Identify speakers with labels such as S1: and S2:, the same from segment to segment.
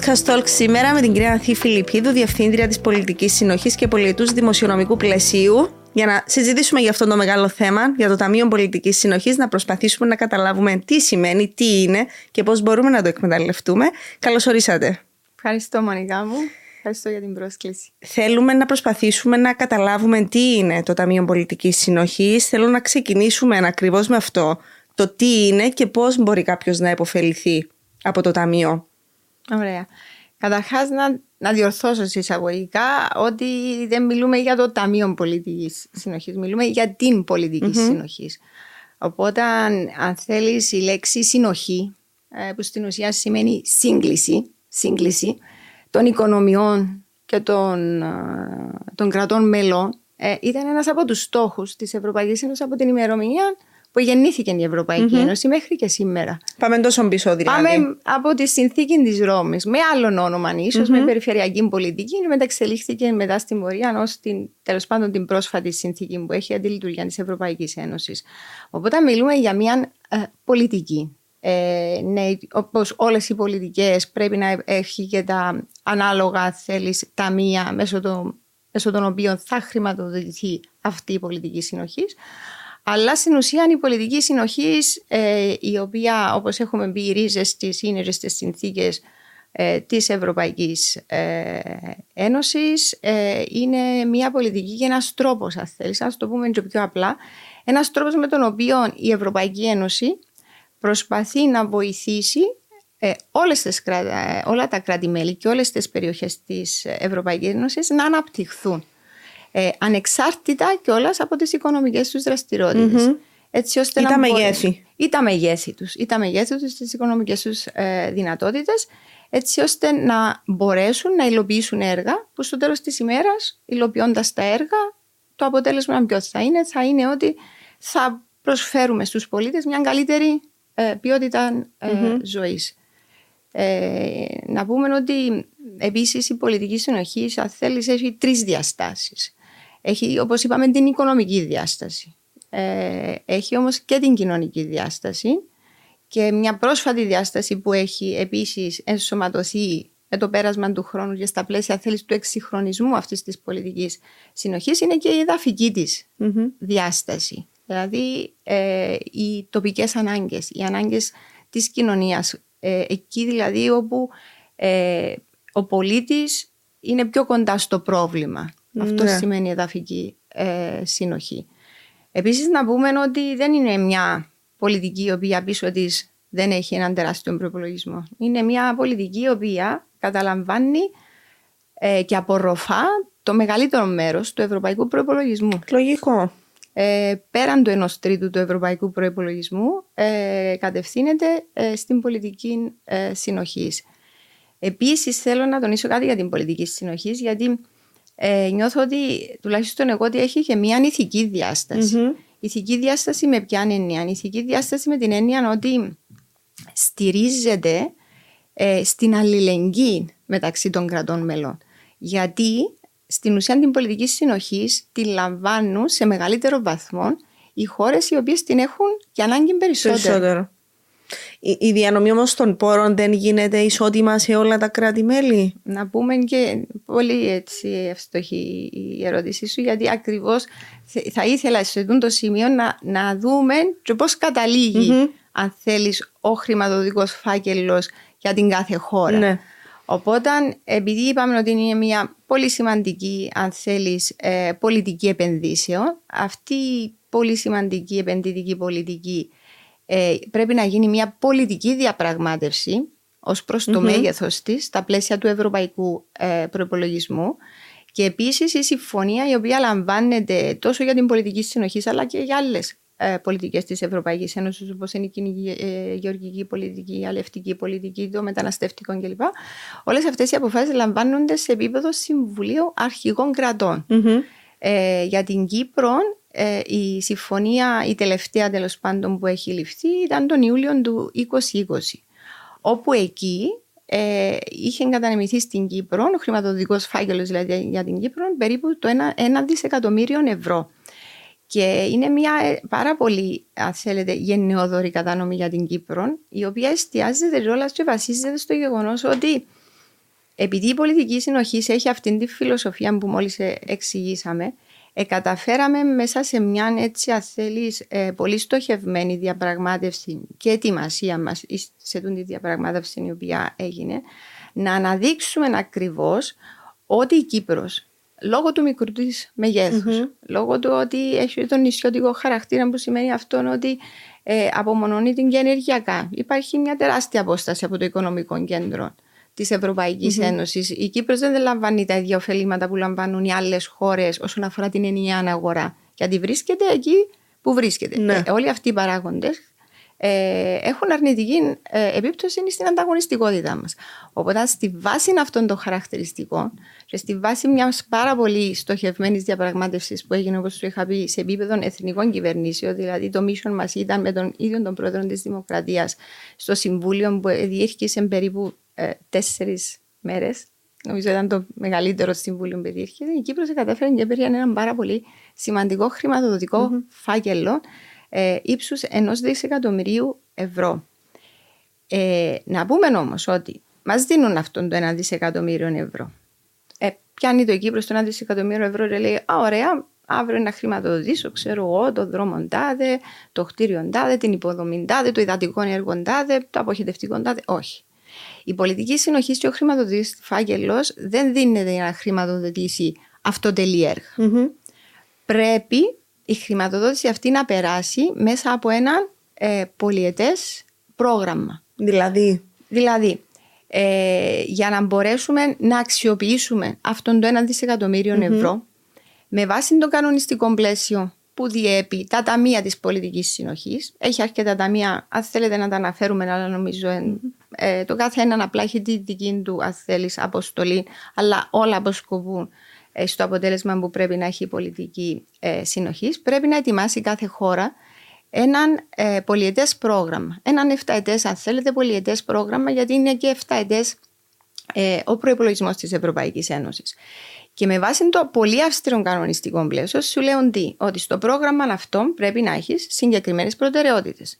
S1: Podcast Talk σήμερα με την κυρία Ανθή Φιλιππίδου, Διευθύντρια της Πολιτικής Συνοχής και Πολιτού Δημοσιονομικού Πλαισίου, για να συζητήσουμε για αυτό το μεγάλο θέμα, για το Ταμείο Πολιτικής Συνοχής, να προσπαθήσουμε να καταλάβουμε τι σημαίνει, τι είναι και πώς μπορούμε να το εκμεταλλευτούμε. Καλώς ορίσατε.
S2: Ευχαριστώ, Μανικά μου. Ευχαριστώ για την πρόσκληση.
S1: Θέλουμε να προσπαθήσουμε να καταλάβουμε τι είναι το Ταμείο Πολιτικής Συνοχής. Θέλω να ξεκινήσουμε ακριβώς με αυτό. Το τι είναι και πώς μπορεί κάποιος να υποφεληθεί από το Ταμείο.
S2: Ωραία. Καταρχάς, να, να διορθώσω εισαγωγικά ότι δεν μιλούμε για το Ταμείο Πολιτικής Συνοχής, μιλούμε για την πολιτικη συνοχής. Οπότε, αν, θέλεις, η λέξη συνοχή, ε, που στην ουσία σημαίνει σύγκληση, σύγκληση των οικονομιών και των, ε, των κρατών μελών, ε, ήταν ένας από τους στόχους της Ευρωπαϊκής Ένωσης από την ημερομηνία που γεννήθηκε η Ευρωπαϊκή mm-hmm. Ένωση μέχρι και σήμερα.
S1: Πάμε τόσο πίσω δηλαδή.
S2: Πάμε από τη συνθήκη της Ρώμης, με άλλον όνομα ίσως, mm-hmm. με περιφερειακή πολιτική, μεταξελίχθηκε μετά στην πορεία ω τέλος πάντων την πρόσφατη συνθήκη που έχει αντιλειτουργία της Ευρωπαϊκής Ένωσης. Οπότε μιλούμε για μια ε, πολιτική. Ε, ναι, όπως όλες οι πολιτικές πρέπει να έχει και τα ανάλογα θέλεις ταμεία μέσω, το, μέσω των οποίων θα χρηματοδοτηθεί αυτή η πολιτική συνοχής. Αλλά στην ουσία η πολιτική συνοχής, ε, η οποία όπως έχουμε πει, οι ρίζες της είναι στις συνθήκες ε, της Ευρωπαϊκής ε, Ένωσης. Ε, είναι μια πολιτική και ένας τρόπος αν θέλεις, να το πούμε πιο απλά ένας τρόπος με τον οποίο η Ευρωπαϊκή Ένωση προσπαθεί να βοηθήσει ε, όλες τις, όλα τα κράτη-μέλη και όλες τις περιοχές της Ευρωπαϊκής Ένωσης να αναπτυχθούν ε, ανεξάρτητα κιόλας από τις οικονομικές τους δραστηριότητες.
S1: Έτσι ώστε ή τα μεγέθη.
S2: Ή τα μεγέθη τους, ή τα μεγέθη τους, τι οικονομικές τους ε, δυνατότητες, έτσι ώστε να μπορέσουν να υλοποιήσουν έργα που στο τέλος της ημέρας, υλοποιώντας τα έργα, το αποτέλεσμα ποιο θα είναι, θα είναι ότι θα προσφέρουμε στους πολίτες μια καλύτερη ε, ποιότητα ε, ζωής. Ε, να πούμε ότι επίσης η πολιτική συνοχή, αν θέλεις, έχει τρεις διαστάσεις. Έχει, όπως είπαμε, την οικονομική διάσταση. Ε, έχει όμως και την κοινωνική διάσταση και μια πρόσφατη διάσταση που έχει επίσης ενσωματωθεί με το πέρασμα του χρόνου και στα πλαίσια θέλεις του εξυγχρονισμού αυτής της πολιτικής συνοχής είναι και η εδαφική της διάσταση. Δηλαδή ε, οι τοπικές ανάγκες, οι ανάγκες της κοινωνίας. Ε, εκεί δηλαδή όπου ε, ο πολίτης είναι πιο κοντά στο πρόβλημα. Αυτό ναι. σημαίνει εδαφική ε, συνοχή. Επίσης να πούμε ότι δεν είναι μια πολιτική η οποία πίσω της δεν έχει έναν τεράστιο προπολογισμό. Είναι μια πολιτική η οποία καταλαμβάνει ε, και απορροφά το μεγαλύτερο μέρος του ευρωπαϊκού προπολογισμού.
S1: Λογικό.
S2: Ε, πέραν του ενός τρίτου του ευρωπαϊκού προπολογισμού ε, κατευθύνεται ε, στην πολιτική ε, συνοχής. Επίσης θέλω να τονίσω κάτι για την πολιτική συνοχής γιατί ε, νιώθω ότι τουλάχιστον εγώ ότι έχει και μια ηθική διάσταση. Mm-hmm. Ηθική διάσταση με ποια έννοια; Ηθική διάσταση με την έννοια ότι στηρίζεται ε, στην αλληλεγγύη μεταξύ των κρατών μελών. Γιατί στην ουσία την πολιτική συνοχής τη λαμβάνουν σε μεγαλύτερο βαθμό οι χώρες οι οποίες την έχουν και ανάγκη περισσότερο. περισσότερο.
S1: Η, διανομή όμως των πόρων δεν γίνεται ισότιμα σε όλα τα κράτη-μέλη.
S2: Να πούμε και πολύ έτσι ευστοχή η ερώτησή σου, γιατί ακριβώς θα ήθελα σε αυτό το σημείο να, να δούμε πώς καταλήγει, αν θέλεις, ο χρηματοδοτικός φάκελος για την κάθε χώρα. Ναι. Οπότε, επειδή είπαμε ότι είναι μια πολύ σημαντική, αν θέλεις, ε, πολιτική επενδύσεων, αυτή η πολύ σημαντική επενδυτική πολιτική ε, πρέπει να γίνει μια πολιτική διαπραγμάτευση ως προς το mm μέγεθος της στα πλαίσια του ευρωπαϊκού ε, προπολογισμού. Και επίσης η συμφωνία η οποία λαμβάνεται τόσο για την πολιτική συνοχή αλλά και για άλλες ε, πολιτικές της Ευρωπαϊκής Ένωσης όπως είναι η ε, γεωργική πολιτική, η αλευτική πολιτική, το μεταναστευτικό κλπ. Όλες αυτές οι αποφάσεις λαμβάνονται σε επίπεδο Συμβουλίου Αρχηγών Ε, για την Κύπρο ε, η συμφωνία, η τελευταία τέλος πάντων που έχει ληφθεί ήταν τον Ιούλιο του 2020 όπου εκεί ε, είχε κατανεμηθεί στην Κύπρο, ο χρηματοδοτικός φάκελος δηλαδή για την Κύπρο, περίπου το 1, 1 δισεκατομμύριο ευρώ. Και είναι μια ε, πάρα πολύ, αν θέλετε, γενναιόδορη κατανομή για την Κύπρο, η οποία εστιάζεται όλα και βασίζεται στο γεγονός ότι επειδή η πολιτική συνοχή έχει αυτή τη φιλοσοφία που μόλις ε, εξηγήσαμε, ε, καταφέραμε μέσα σε μια έτσι αθέλης ε, πολύ στοχευμένη διαπραγμάτευση και ετοιμασία μας σε την διαπραγμάτευση η οποία έγινε να αναδείξουμε ακριβώς ότι η Κύπρος λόγω του μικρού της μεγεθους λόγω του ότι έχει τον νησιωτικό χαρακτήρα που σημαίνει αυτό ότι ε, απομονώνει την και ενεργειακά. Υπάρχει μια τεράστια απόσταση από το οικονομικό κέντρο της Ευρωπαϊκής mm-hmm. Ένωσης. Η Κύπρος δεν λαμβάνει τα ίδια ωφελήματα που λαμβάνουν οι άλλες χώρες όσον αφορά την ενιαία αγορά. Γιατί βρίσκεται εκεί που βρίσκεται. Ναι. Ε, όλοι αυτοί οι παράγοντες ε, έχουν αρνητική ε, επίπτωση στην ανταγωνιστικότητά μας. Οπότε, στη βάση αυτών των χαρακτηριστικών και στη βάση μιας πάρα πολύ στοχευμένης διαπραγμάτευσης που έγινε, όπως σου είχα πει, σε επίπεδο εθνικών κυβερνήσεων, δηλαδή το mission μας ήταν με τον ίδιο τον πρόεδρο της Δημοκρατίας στο Συμβούλιο που διήρκησε περίπου ε, τέσσερις μέρες. Νομίζω ήταν το μεγαλύτερο συμβούλιο που διήρκησε. Η Κύπρος κατέφερε και έπαιρνε έναν πάρα πολύ σημαντικό χρηματοδοτικό mm-hmm. φάκελο ε, ύψους ενός δισεκατομμυρίου ευρώ. Ε, να πούμε όμως ότι μας δίνουν αυτόν το ένα δισεκατομμύριο ευρώ. Ε, πιάνει το Κύπρος στο ένα δισεκατομμύριο ευρώ και λέει Α, ωραία, αύριο να χρηματοδοτήσω, ξέρω εγώ, το δρόμο τάδε, το κτίριο τάδε, την υποδομή τάδε, το υδατικό έργο τάδε, το αποχετευτικό τάδε. Όχι. Η πολιτική συνοχή και ο χρηματοδοτή φάκελο δεν δίνεται για να χρηματοδοτήσει αυτοτελή Πρέπει η χρηματοδότηση αυτή να περάσει μέσα από ένα ε, πολιετές πρόγραμμα.
S1: Δηλαδή;
S2: Δηλαδή, ε, για να μπορέσουμε να αξιοποιήσουμε αυτόν το 1 δισεκατομμυριο ευρώ με βάση το κανονιστικό πλαίσιο που διέπει τα ταμεία της πολιτικής συνοχής. Έχει αρκετά ταμεία, αν θέλετε να τα αναφέρουμε, αλλά νομίζω ε, το κάθε έναν απλά έχει τη δική του, αν θέλεις, αποστολή, αλλά όλα αποσκοπούν ε, στο αποτέλεσμα που πρέπει να έχει η πολιτική ε, συνοχής, πρέπει να ετοιμάσει κάθε χώρα έναν ε, πολιετές πρόγραμμα. Έναν 7 ετές, αν θέλετε, πολιετές πρόγραμμα, γιατί είναι και 7 ετές ε, ο προπολογισμό της Ευρωπαϊκής Ένωσης. Και με βάση το πολύ αυστηρό κανονιστικό πλαίσιο, σου λέω τι, ότι στο πρόγραμμα αυτό πρέπει να έχεις συγκεκριμένες προτεραιότητες.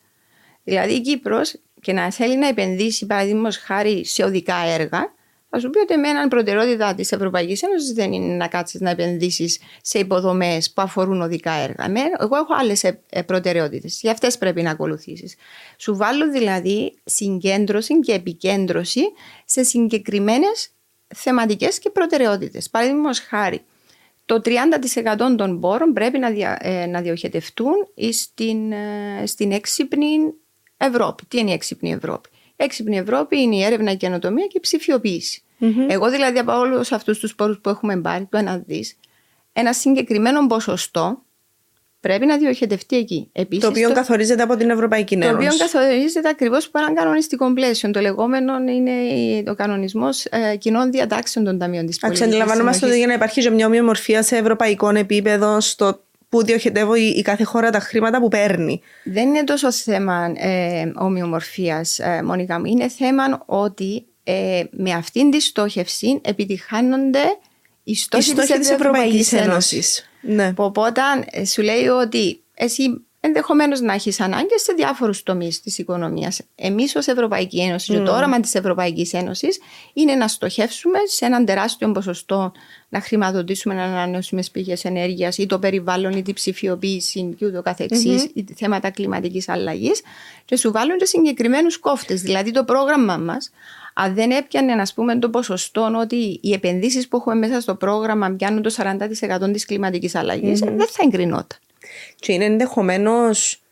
S2: Δηλαδή, η Κύπρος και να θέλει να επενδύσει, παραδείγματος χάρη, σε οδικά έργα, θα σου πει ότι εμένα προτεραιότητα της Ευρωπαϊκής Ένωσης δεν είναι να κάτσεις να επενδύσεις σε υποδομές που αφορούν οδικά έργα. Εγώ έχω άλλες προτεραιότητες. Γι' αυτές πρέπει να ακολουθήσεις. Σου βάλω δηλαδή συγκέντρωση και επικέντρωση σε συγκεκριμένες θεματικές και προτεραιότητες. Παραδείγματος χάρη, το 30% των πόρων πρέπει να, δια, ε, να διοχετευτούν στην, ε, στην έξυπνη Ευρώπη. Τι είναι η έξυπνη Ευρώπη; Έξυπνη Ευρώπη είναι η έρευνα, η καινοτομία και η ψηφιοποίηση. Mm-hmm. Εγώ δηλαδή από όλους αυτούς τους πόρους που έχουμε πάρει, το ένα δις, ένα συγκεκριμένο ποσοστό πρέπει να διοχετευτεί εκεί.
S1: Επίσης, το οποίο το... καθορίζεται από την Ευρωπαϊκή Ένωση.
S2: Το οποίο καθορίζεται ακριβώς από έναν κανονιστικό πλαίσιο. Το λεγόμενο είναι ο κανονισμός ε, κοινών διατάξεων των ταμείων της πολιτικής.
S1: Αντιλαμβανόμαστε ότι για να υπάρχει μια ομοιομορφία σε ευρωπαϊκό επίπεδο στο που διοχετεύω η, η, κάθε χώρα τα χρήματα που παίρνει.
S2: Δεν είναι τόσο θέμα ε, ομοιομορφίας, ε, Μόνικα μου. Είναι θέμα ότι ε, με αυτήν τη στόχευση επιτυχάνονται οι στόχοι, της της Ευρωπαϊκής Ένωσης. Ναι. Οπότε ε, σου λέει ότι εσύ ενδεχομένως να έχεις ανάγκες σε διάφορους τομείς της οικονομίας. Εμείς ως Ευρωπαϊκή Ένωση, mm. και το όραμα της Ευρωπαϊκής Ένωσης είναι να στοχεύσουμε σε έναν τεράστιο ποσοστό να χρηματοδοτήσουμε ανανεώσιμε πηγέ ενέργειας ή το περιβάλλον ή την ψηφιοποίηση και ούτω καθεξής, mm-hmm. ή θέματα κλιματικής αλλαγής και σου βάλουν και συγκεκριμένους κόφτες. Δηλαδή το πρόγραμμα μας, αν δεν έπιανε να πούμε το ποσοστό ότι οι επενδύσεις που έχουμε μέσα στο πρόγραμμα πιάνουν το 40% της κλιματικής αλλαγής, mm-hmm. δεν θα εγκρινόταν.
S1: Και είναι ενδεχομένως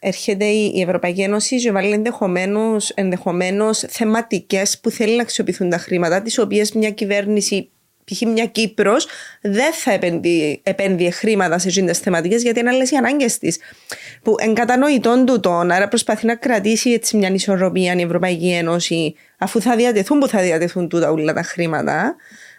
S1: έρχεται η Ευρωπαϊκή Ένωση και βάλει ενδεχομένως ενδεχομένως θεματικές που θέλει να αξιοποιηθούν τα χρήματα, τις οποίες μια κυβέρνηση, π.χ. μια Κύπρος, δεν θα επένδυε, χρήματα σε εκείνε θεματικές, γιατί είναι άλλες οι ανάγκες της. Που εγκατανοητών τούτων, άρα προσπαθεί να κρατήσει έτσι μια ισορροπία η Ευρωπαϊκή Ένωση, αφού θα διατεθούν που θα διατεθούν τούτα όλα τα χρήματα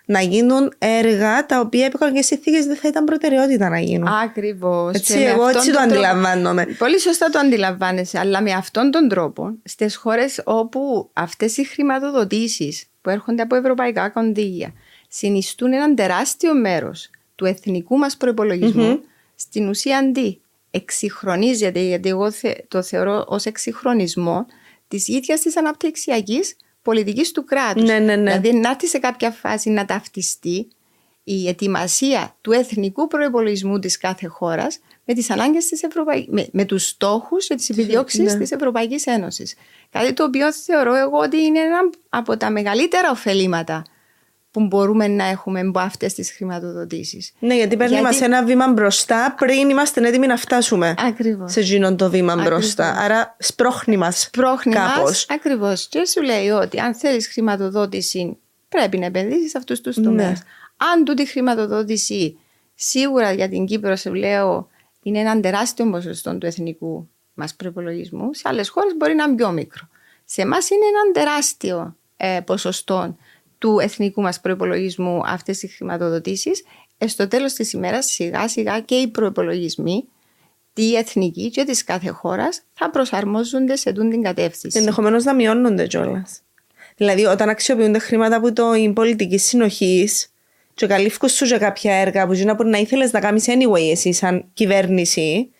S1: να γίνουν έργα τα οποία επί οικονομικέ συνθήκες δεν θα ήταν προτεραιότητα να γίνουν.
S2: Ακριβώς.
S1: Έτσι, εγώ έτσι το αντιλαμβάνομαι.
S2: Πολύ σωστά το αντιλαμβάνεσαι, αλλά με αυτόν τον τρόπο στις χώρες όπου αυτές οι χρηματοδοτήσεις που έρχονται από ευρωπαϊκά κονδύλια συνιστούν έναν τεράστιο μέρος του εθνικού μας προπολογισμού, στην ουσία αντί εξυγχρονίζεται, γιατί εγώ το θεωρώ ως εξυγχρονισμό της ίδιας της αναπτυξιακής πολιτικής του κράτους.
S1: Ναι, ναι, ναι.
S2: Δηλαδή να έρθει σε κάποια φάση να ταυτιστεί η ετοιμασία του εθνικού προπολογισμού της κάθε χώρας με τις ανάγκες της Ευρωπαϊκή. με, με τους στόχους και τις επιδιώξεις
S1: Ναι.
S2: της Ευρωπαϊκής Ένωσης. Κάτι το οποίο θεωρώ εγώ ότι είναι ένα από τα μεγαλύτερα ωφελήματα που μπορούμε να έχουμε από αυτές τις χρηματοδοτήσεις.
S1: Ναι, γιατί παίρνει
S2: Γιατί-
S1: μας ένα βήμα μπροστά πριν είμαστε έτοιμοι να φτάσουμε
S2: Ακριβώς.
S1: σε εκείνον το βήμα
S2: Ακριβώς.
S1: μπροστά. Άρα σπρώχνει μας
S2: Πρόχνει
S1: κάπως.
S2: μας, ακριβώς. Και σου λέει ότι αν θέλεις χρηματοδότηση πρέπει να επενδύσεις σε αυτούς τους
S1: Ναι.
S2: τομείς. Αν τούτη χρηματοδότηση σίγουρα για την Κύπρο σε λέω είναι ένα τεράστιο ποσοστό του εθνικού μας προπολογισμού, σε άλλες χώρες μπορεί να είναι πιο μικρό. Σε εμάς είναι ένα τεράστιο ε, ποσοστό του εθνικού μας προπολογισμού αυτές οι χρηματοδοτήσεις. Ε, στο τέλος της ημέρας σιγά σιγά και οι προπολογισμοί τη εθνική και της κάθε χώρας θα προσαρμόζονται σε τούν την κατεύθυνση.
S1: Ενδεχομένως να μειώνονται κιόλας. Δηλαδή, όταν αξιοποιούνται χρήματα από το η πολιτική συνοχής, και καλύφκουν σου για κάποια έργα που γίνα που να ήθελες να κάνεις anyway εσύ, σαν κυβέρνηση,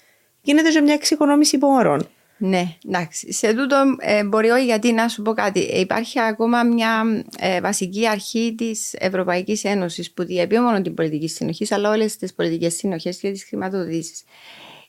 S1: γίνεται και μια εξοικονόμηση πόρων.
S2: Ναι, εντάξει. Σε τούτο ε, μπορεί όχι γιατί να σου πω κάτι. Ε, Υπάρχει ακόμα μια ε, βασική αρχή της Ευρωπαϊκής Ένωσης που διέπει όχι μόνο την πολιτική συνοχή, αλλά όλες τις πολιτικές συνοχές και τις χρηματοδοτήσεις.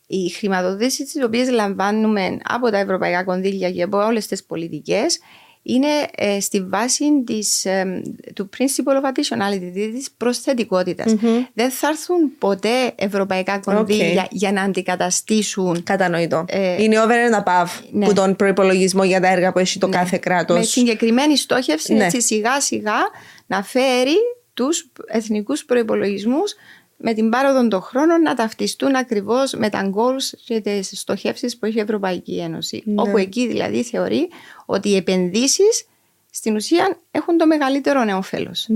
S2: Οι χρηματοδοτήσεις τις οποίες λαμβάνουμε από τα ευρωπαϊκά κονδύλια και από όλες τις πολιτικές είναι ε, στη βάση της, ε, του principle of additionality, δηλαδή της προσθετικότητας. Δεν θα έρθουν ποτέ ευρωπαϊκά κονδύλια για να αντικαταστήσουν
S1: Κατανοητό.
S2: Ε,
S1: Είναι over and above
S2: ναι.
S1: που τον προπολογισμό για τα έργα που έχει το κάθε κράτος.
S2: με συγκεκριμένη στόχευση
S1: Ναι.
S2: έτσι σιγά σιγά να φέρει τους εθνικούς προϋπολογισμούς με την πάροδο των χρόνων να ταυτιστούν ακριβώς με τα goals και τις στοχεύσεις που έχει η Ευρωπαϊκή Ένωση.
S1: Ναι.
S2: Όπου εκεί δηλαδή θεωρεί ότι οι επενδύσεις στην ουσία έχουν το μεγαλύτερο νεοφέλος.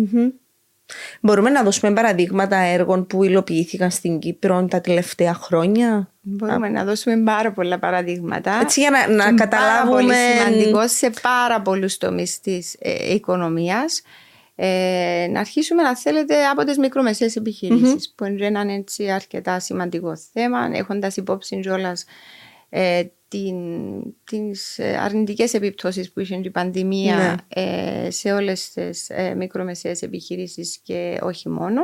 S1: Μπορούμε να δώσουμε παραδείγματα έργων που υλοποιήθηκαν στην Κύπρο τα τελευταία χρόνια;
S2: Μπορούμε να δώσουμε πάρα πολλά παραδείγματα.
S1: Έτσι για να, να
S2: Είναι
S1: καταλάβουμε.
S2: Πάρα πολύ σημαντικό σε πάρα πολλούς τομείς της ε, οικονομίας. Ε, να αρχίσουμε, να θέλετε, από τις μικρομεσαίες επιχειρήσεις, που είναι ένα έτσι αρκετά σημαντικό θέμα, έχοντας υπόψη κιόλας ε, την, τις ε, αρνητικές επιπτώσεις που είχε η πανδημία ε, σε όλες τις ε, μικρομεσαίες επιχειρήσεις και όχι μόνο.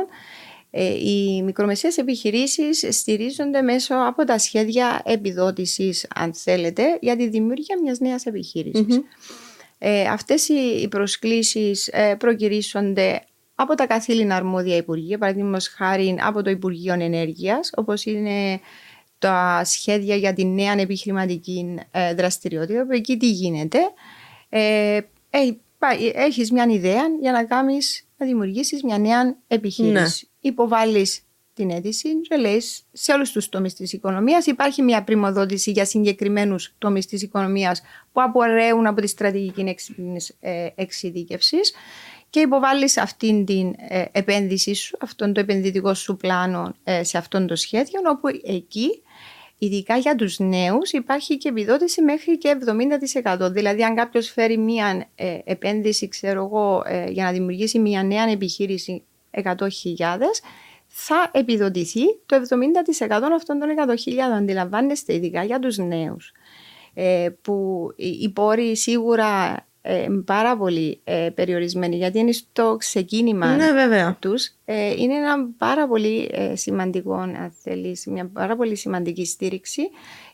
S2: Ε, οι μικρομεσαίες επιχειρήσεις στηρίζονται μέσω από τα σχέδια επιδότησης, αν θέλετε, για τη δημιουργία μιας νέας επιχείρησης. Ε, αυτές οι, οι προσκλήσεις ε, προκυρήσονται από τα καθήλυνα αρμόδια υπουργεία, παραδείγματος χάρη από το Υπουργείο Ενέργειας, όπως είναι τα σχέδια για τη νέα επιχειρηματική ε, δραστηριότητα, που εκεί τι γίνεται; Ε, ε, υπά- έχεις μια ιδέα για να κάνεις, να δημιουργήσεις μια νέα επιχείρηση. Υποβάλλεις την αίτηση και λες σε όλους τους τομείς της οικονομίας υπάρχει μια πρημοδότηση για συγκεκριμένους τομείς της οικονομίας που απορρέουν από τη στρατηγική έξυπνης ε, εξειδίκευσης και υποβάλλεις αυτήν την ε, επένδυση σου, αυτόν το επενδυτικό σου πλάνο ε, σε αυτόν το σχέδιο όπου εκεί Ειδικά για τους νέους υπάρχει και επιδότηση μέχρι και 70%. Δηλαδή αν κάποιος φέρει μία ε, επένδυση, ξέρω εγώ, ε, για να δημιουργήσει μία νέα επιχείρηση 100.000, θα επιδοτηθεί το 70% αυτών των 100.000. Αντιλαμβάνεστε, ειδικά για τους νέους. Ε, που οι οι πόροι σίγουρα ε, είναι πάρα πολύ ε, περιορισμένοι γιατί είναι στο ξεκίνημα
S1: Ναι, βέβαια.
S2: τους ε, είναι ένα πάρα πολύ ε, σημαντικό, αν θέλεις, μια πάρα πολύ σημαντική στήριξη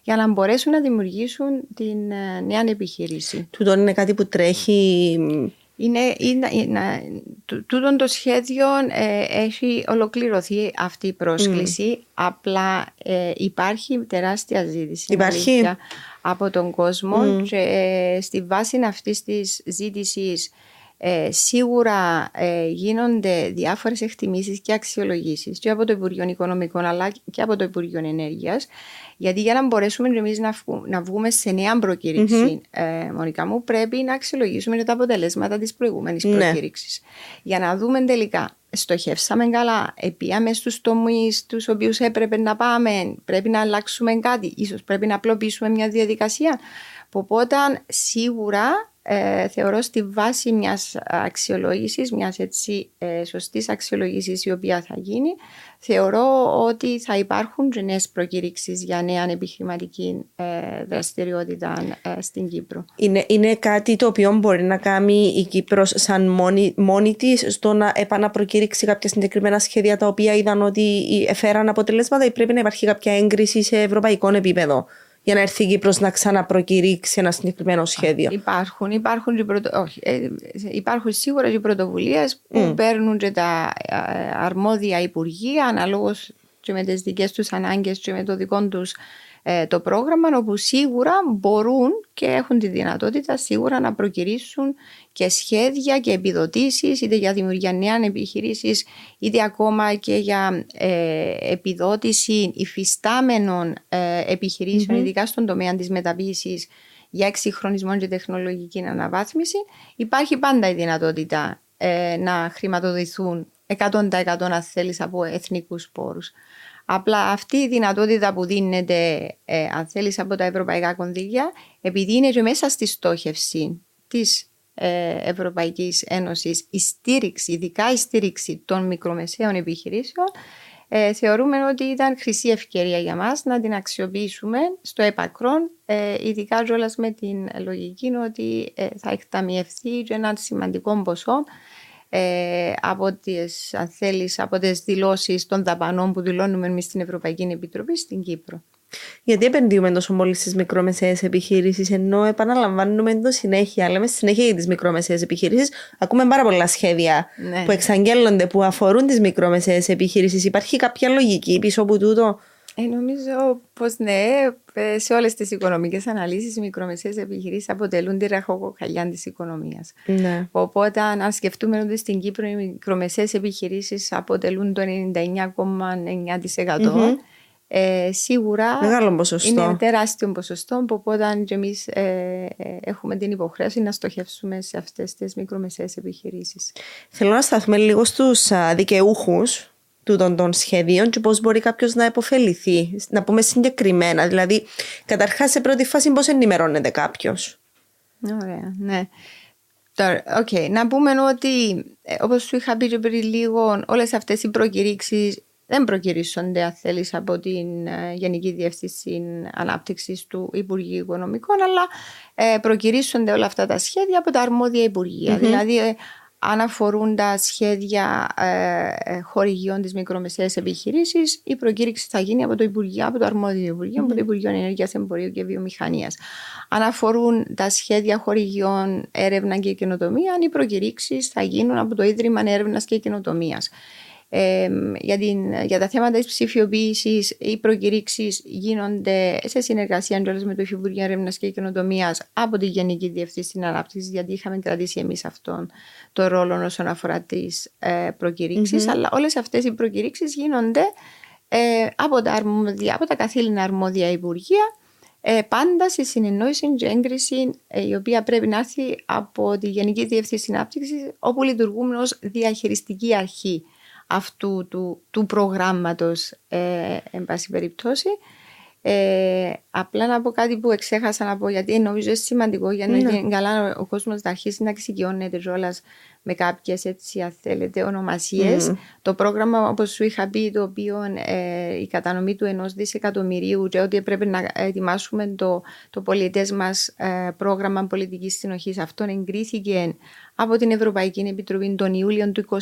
S2: για να μπορέσουν να δημιουργήσουν την ε, νέα επιχείρηση.
S1: Τούτο είναι κάτι που τρέχει.
S2: Είναι, είναι, είναι, τού- τούτον το σχέδιο ε, έχει ολοκληρωθεί αυτή η πρόσκληση, απλά ε, υπάρχει τεράστια ζήτηση
S1: Υπάρχει.
S2: αλήθεια, από τον κόσμο και ε, στη βάση αυτής της ζήτησης ε, σίγουρα ε, γίνονται διάφορες εκτιμήσεις και αξιολογήσεις και από το Υπουργείο Οικονομικών αλλά και από το Υπουργείο Ενέργειας γιατί για να μπορέσουμε και εμείς να, βγου- να βγούμε σε νέα προκήρυξη ε, Μονικά μου πρέπει να αξιολογήσουμε και τα αποτελέσματα της προηγούμενης
S1: Ναι.
S2: προκήρυξης για να δούμε τελικά στοχεύσαμε καλά, επίαμε στους τομείς τους οποίους έπρεπε να πάμε, πρέπει να αλλάξουμε κάτι, ίσως πρέπει να απλοποιήσουμε μια διαδικασία. Οπότε σίγουρα ε, θεωρώ στη βάση μιας αξιολόγησης, μιας έτσι ε, σωστής αξιολόγησης η οποία θα γίνει, θεωρώ ότι θα υπάρχουν και νέες προκήρυξεις για νέα επιχειρηματική ε, δραστηριότητα ε, στην Κύπρο.
S1: Είναι, είναι κάτι το οποίο μπορεί να κάνει η Κύπρος σαν μόνη, μόνη της στο να επαναπροκήρυξει κάποια συγκεκριμένα σχέδια τα οποία είδαν ότι έφεραν αποτελέσματα ή πρέπει να υπάρχει κάποια έγκριση σε ευρωπαϊκό επίπεδο; Για να έρθει η Κύπρος να ξαναπροκηρύξει ένα συγκεκριμένο σχέδιο.
S2: Υπάρχουν, υπάρχουν, πρωτο... Όχι, ε, υπάρχουν σίγουρα οι πρωτοβουλίες που παίρνουν και τα ε, αρμόδια υπουργεία αναλόγως και με τις δικές τους ανάγκες και με το δικό τους ε, το πρόγραμμα όπου σίγουρα μπορούν και έχουν τη δυνατότητα σίγουρα να προκυρήσουν και σχέδια και επιδοτήσεις είτε για δημιουργία νέων επιχειρήσεις είτε ακόμα και για ε, επιδότηση υφιστάμενων ε, επιχειρήσεων ειδικά στον τομέα της μεταποίησης για εξυγχρονισμό και τεχνολογική αναβάθμιση υπάρχει πάντα η δυνατότητα ε, να χρηματοδοτηθούν 100% αν θέλεις από εθνικούς πόρους. Απλά αυτή η δυνατότητα που δίνεται, ε, αν θέλεις, από τα ευρωπαϊκά κονδύλια, επειδή είναι και μέσα στη στόχευση της ε, Ευρωπαϊκής Ένωσης η στήριξη, ειδικά η στήριξη των μικρομεσαίων επιχειρήσεων, ε, θεωρούμε ότι ήταν χρυσή ευκαιρία για μας να την αξιοποιήσουμε στο επακρόν, ε, ειδικά κιόλας με την λογική ότι ε, θα εκταμιευθεί και ένα σημαντικό ποσό ε, από τις, αν θέλεις, από τις δηλώσεις των δαπανών που δηλώνουμε εμείς στην Ευρωπαϊκή Επιτροπή στην Κύπρο.
S1: Γιατί επενδύουμε τόσο πολύ στις μικρομεσαίες επιχειρήσεις, ενώ επαναλαμβάνουμε το συνέχεια. Λέμε στη συνέχεια για τις μικρομεσαίες επιχειρήσεις. Ακούμε πάρα πολλά σχέδια ναι. που εξαγγέλλονται που αφορούν τις μικρομεσαίες επιχειρήσεις. Υπάρχει κάποια λογική πίσω από τούτο;
S2: Ε, νομίζω πως ναι, ε, σε όλες τις οικονομικές αναλύσεις, οι μικρομεσαίες επιχειρήσεις αποτελούν τη ραχοκοκαλιά της οικονομίας.
S1: Ναι.
S2: Οπότε, αν σκεφτούμε ότι στην Κύπρο οι μικρομεσαίες επιχειρήσεις αποτελούν το 99,9%. mm Ε, σίγουρα
S1: Μεγάλο ποσοστό.
S2: είναι τεράστιο ποσοστό οπότε και εμείς ε, ε, έχουμε την υποχρέωση να στοχεύσουμε σε αυτές τις μικρομεσαίες επιχειρήσεις.
S1: Θέλω να σταθούμε λίγο στους δικαιούχους τούτων των σχεδίων και πώς μπορεί κάποιος να υποφεληθεί. Να πούμε συγκεκριμένα. Δηλαδή, καταρχάς, σε πρώτη φάση, πώς ενημερώνεται κάποιος.
S2: Ωραία, ναι. Τώρα, okay, να πούμε ότι, ε, όπως σου είχα πει πριν λίγο, όλες αυτές οι προκηρύξεις δεν προκυρήσονται, αν θέλεις, από την ε, Γενική Διεύθυνση Ανάπτυξης του Υπουργείου Οικονομικών, αλλά ε, προκυρήσονται όλα αυτά τα σχέδια από τα αρμόδια Δηλαδή, ε, αν αφορούν τα σχέδια ε, ε, χορηγιών της μικρομεσαίας επιχειρήσης, η προκήρυξη θα γίνει από το Υπουργείο, από το αρμόδιο Υπουργείο, από το Υπουργείο Ενέργειας, Εμπορίου και Βιομηχανίας. Αν αφορούν τα σχέδια χορηγιών έρευνα και καινοτομία, οι προκηρύξεις θα γίνουν από το Ίδρυμα Έρευνας και Καινοτομίας για, την, για τα θέματα της ψηφιοποίησης οι προκηρύξεις γίνονται σε συνεργασία με το Υφυπουργείο Έρευνας και Καινοτομίας από τη Γενική Διευθύνση στην Ανάπτυξη, γιατί είχαμε κρατήσει εμείς αυτόν το ρόλο όσον αφορά τις ε, προκηρυξεις Αλλά όλες αυτές οι προκηρύξεις γίνονται ε, από, τα αρμόδια, από τα καθήλυνα αρμόδια υπουργεία ε, πάντα σε συνεννόηση και έγκριση ε, η οποία πρέπει να έρθει από τη Γενική Διευθύνση Συνάπτυξη όπου λειτουργούμε ως διαχειριστική αρχή αυτού του, του προγράμματος ε, εν πάση περιπτώσει. Ε, απλά να πω κάτι που εξέχασα να πω γιατί νομίζω είναι σημαντικό για να ναι. γίνει καλά ο κόσμος να αρχίσει να εξοικειώνεται κιόλας με κάποιες έτσι αν θέλετε ονομασίες. Το πρόγραμμα όπως σου είχα πει το οποίο ε, η κατανομή του ενός δισεκατομμυρίου και ότι πρέπει να ετοιμάσουμε το, το πολιτές μας ε, πρόγραμμα πολιτικής συνοχής αυτό εγκρίθηκε από την Ευρωπαϊκή Επιτροπή τον Ιούλιο του 2022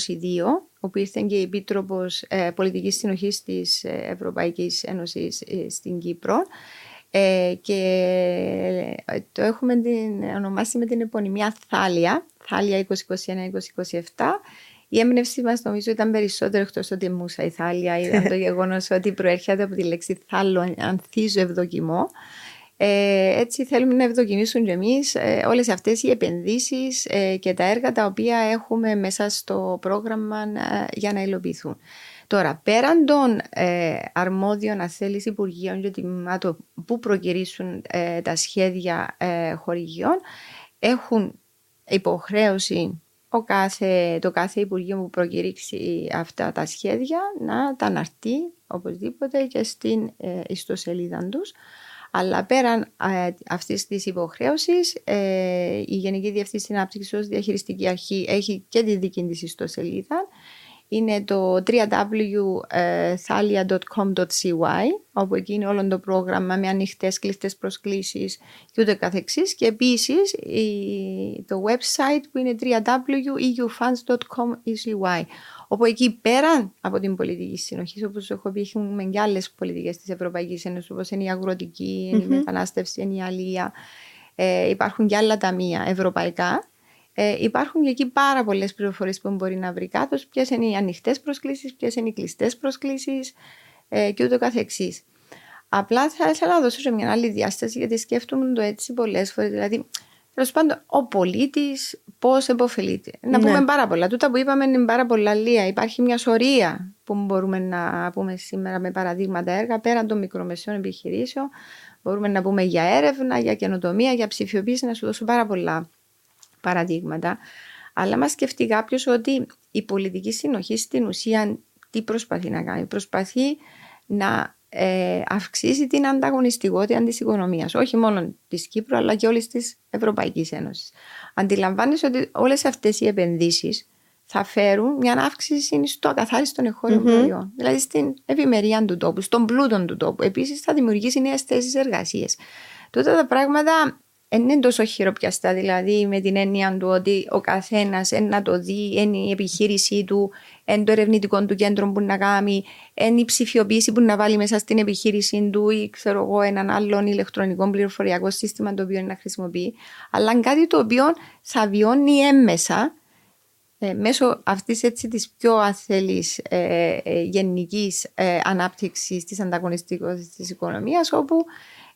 S2: όπου ήρθε και η Επίτροπος ε, Πολιτικής Συνοχής της ε, Ευρωπαϊκής Ένωσης ε, στην Κύπρο. Ε, και ε, το έχουμε την, ονομάσει με την επωνυμία Θάλια, Θάλια 2021-2027. Η έμπνευση μας νομίζω ήταν περισσότερο εκτός ότι μουσα η Θάλια, ήταν το γεγονός ότι προέρχεται από τη λέξη θάλο, ανθίζω ευδοκιμό. Ε, έτσι θέλουμε να ευδοκιμήσουν και εμείς ε, όλες αυτές οι επενδύσεις ε, και τα έργα τα οποία έχουμε μέσα στο πρόγραμμα ε, για να υλοποιηθούν. Τώρα, πέραν των ε, αρμόδιων αθέλης Υπουργείων και τιμάτων που προκυρήσουν τα σχέδια χορηγιών, έχουν υποχρέωση ο κάθε, το κάθε Υπουργείο που προκηρύξει αυτά τα σχέδια να τα αναρτεί οπωσδήποτε και στην ιστοσελίδα τους Αλλά πέραν ε, αυτής της υποχρέωσης, ε, η Γενική Διευθύνση Ανάπτυξη ως διαχειριστική αρχή έχει και τη δική της ιστοσελίδα. Είναι το www.thalia.com.cy όπου εκεί είναι όλο το πρόγραμμα με ανοιχτές κλειστές προσκλήσεις και ούτε καθεξής. Και επίσης το website που είναι www.eufunds.com.cy όπου εκεί πέραν από την πολιτική συνοχή, όπως έχω πει, έχουμε και άλλες πολιτικές της Ευρωπαϊκής Ένωσης, όπως είναι η αγροτική, η μετανάστευση, είναι η αλληλεία. Ε, υπάρχουν και άλλα ταμεία ευρωπαϊκά ε, υπάρχουν και εκεί πάρα πολλές πληροφορίες που μπορεί να βρει κάτω, ποιες είναι οι ανοιχτές προσκλήσεις, ποιες είναι οι κλειστές προσκλήσεις ε, και ούτω καθεξής. Απλά θα ήθελα να δώσω σε μια άλλη διάσταση, γιατί σκέφτομαι το έτσι πολλές φορές. Δηλαδή, τέλος πάντων, ο πολίτης πώς επωφελείται. Να πούμε ναι. πάρα πολλά. Τούτα που είπαμε είναι πάρα πολλά λία. Υπάρχει μια σωρία που μπορούμε να πούμε σήμερα με παραδείγματα έργα πέραν των μικρομεσαίων επιχειρήσεων. Μπορούμε να πούμε για έρευνα, για καινοτομία, για ψηφιοποίηση, να σου δώσω πάρα πολλά παραδείγματα. Αλλά μας σκεφτεί κάποιος ότι η πολιτική συνοχή στην ουσία τι προσπαθεί να κάνει. Προσπαθεί να ε, αυξήσει την ανταγωνιστικότητα της οικονομίας. Όχι μόνο της Κύπρου, αλλά και όλης της Ευρωπαϊκής Ένωσης. Αντιλαμβάνεσαι ότι όλες αυτές οι επενδύσεις θα φέρουν μια αύξηση στο ακαθάριστο εγχώριο mm-hmm. προϊόν. Δηλαδή στην ευημερία του τόπου, στον πλούτο του τόπου. Επίσης θα δημιουργήσει νέες θέσεις εργασίας. Τότε τα πράγματα δεν είναι τόσο χειροπιαστά, δηλαδή με την έννοια του ότι ο καθένας να το δει, είναι η επιχείρησή του, είναι το ερευνητικό του κέντρο που να κάνει, είναι η ψηφιοποίηση που να βάλει μέσα στην επιχείρησή του ή ξέρω εγώ έναν άλλον ηλεκτρονικό πληροφοριακό σύστημα το οποίο να χρησιμοποιεί, αλλά κάτι το οποίο θα βιώνει έμμεσα ε, μέσω αυτής έτσι της πιο αθελής ε, ε, γενικής ε, ανάπτυξης της ανταγωνιστικότητας της οικονομίας όπου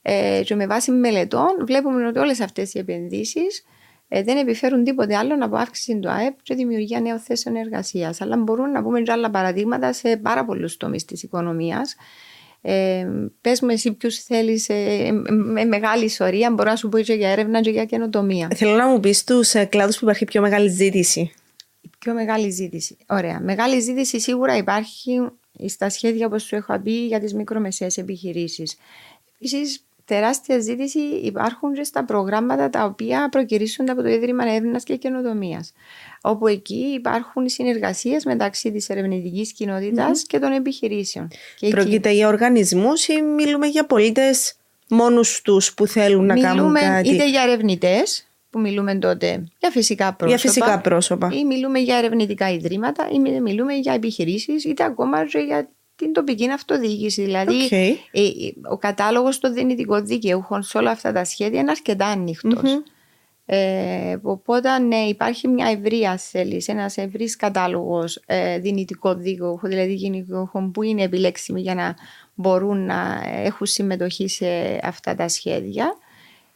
S2: ε, και με βάση μελετών βλέπουμε ότι όλες αυτές οι επενδύσεις ε, δεν επιφέρουν τίποτε άλλο από αύξηση του ΑΕΠ και δημιουργία νέων θέσεων εργασίας. Αλλά μπορούν να πούμε και άλλα παραδείγματα σε πάρα πολλούς τομείς της οικονομίας. Ε, Πες μου, εσύ ποιους θέλεις ε, με μεγάλη ιστορία, μπορώ να σου πω και για έρευνα και για καινοτομία.
S1: Θέλω να μου πεις στου ε, κλάδους που υπάρχει πιο μεγάλη ζήτηση.
S2: Η πιο μεγάλη ζήτηση. Ωραία. Μεγάλη ζήτηση σίγουρα υπάρχει στα σχέδια, όπως σου έχω πει, για τις μικρομεσαίες επιχειρήσεις. Επίσης, τεράστια ζήτηση υπάρχουν και στα προγράμματα τα οποία προκυρήσονται από το Ίδρυμα Έρευνας και Καινοτομίας. Όπου εκεί υπάρχουν συνεργασίες μεταξύ της ερευνητικής και των επιχειρήσεων.
S1: Πρόκειται για οργανισμούς ή μιλούμε για πολίτες μόνους τους που θέλουν να κάνουν κάτι;
S2: Είτε για ερευνητές, που μιλούμε τότε για φυσικά πρόσωπα.
S1: Για φυσικά πρόσωπα.
S2: Ή μιλούμε για ερευνητικά ιδρύματα, ή μιλούμε για επιχειρήσεις, είτε ακόμα και για την τοπική αυτοδιοίκηση. Δηλαδή, okay. Ε, ε, ο κατάλογος των δυνητικών δικαιούχων σε όλα αυτά τα σχέδια είναι αρκετά ανοιχτός. Mm-hmm. Ε, οπότε, ναι, υπάρχει μια ευρεία θέληση, ένας ευρύς κατάλογος ε, δυνητικών δικαιούχων, δηλαδή δικαιούχων που είναι επιλέξιμοι για να μπορούν να έχουν συμμετοχή σε αυτά τα σχέδια.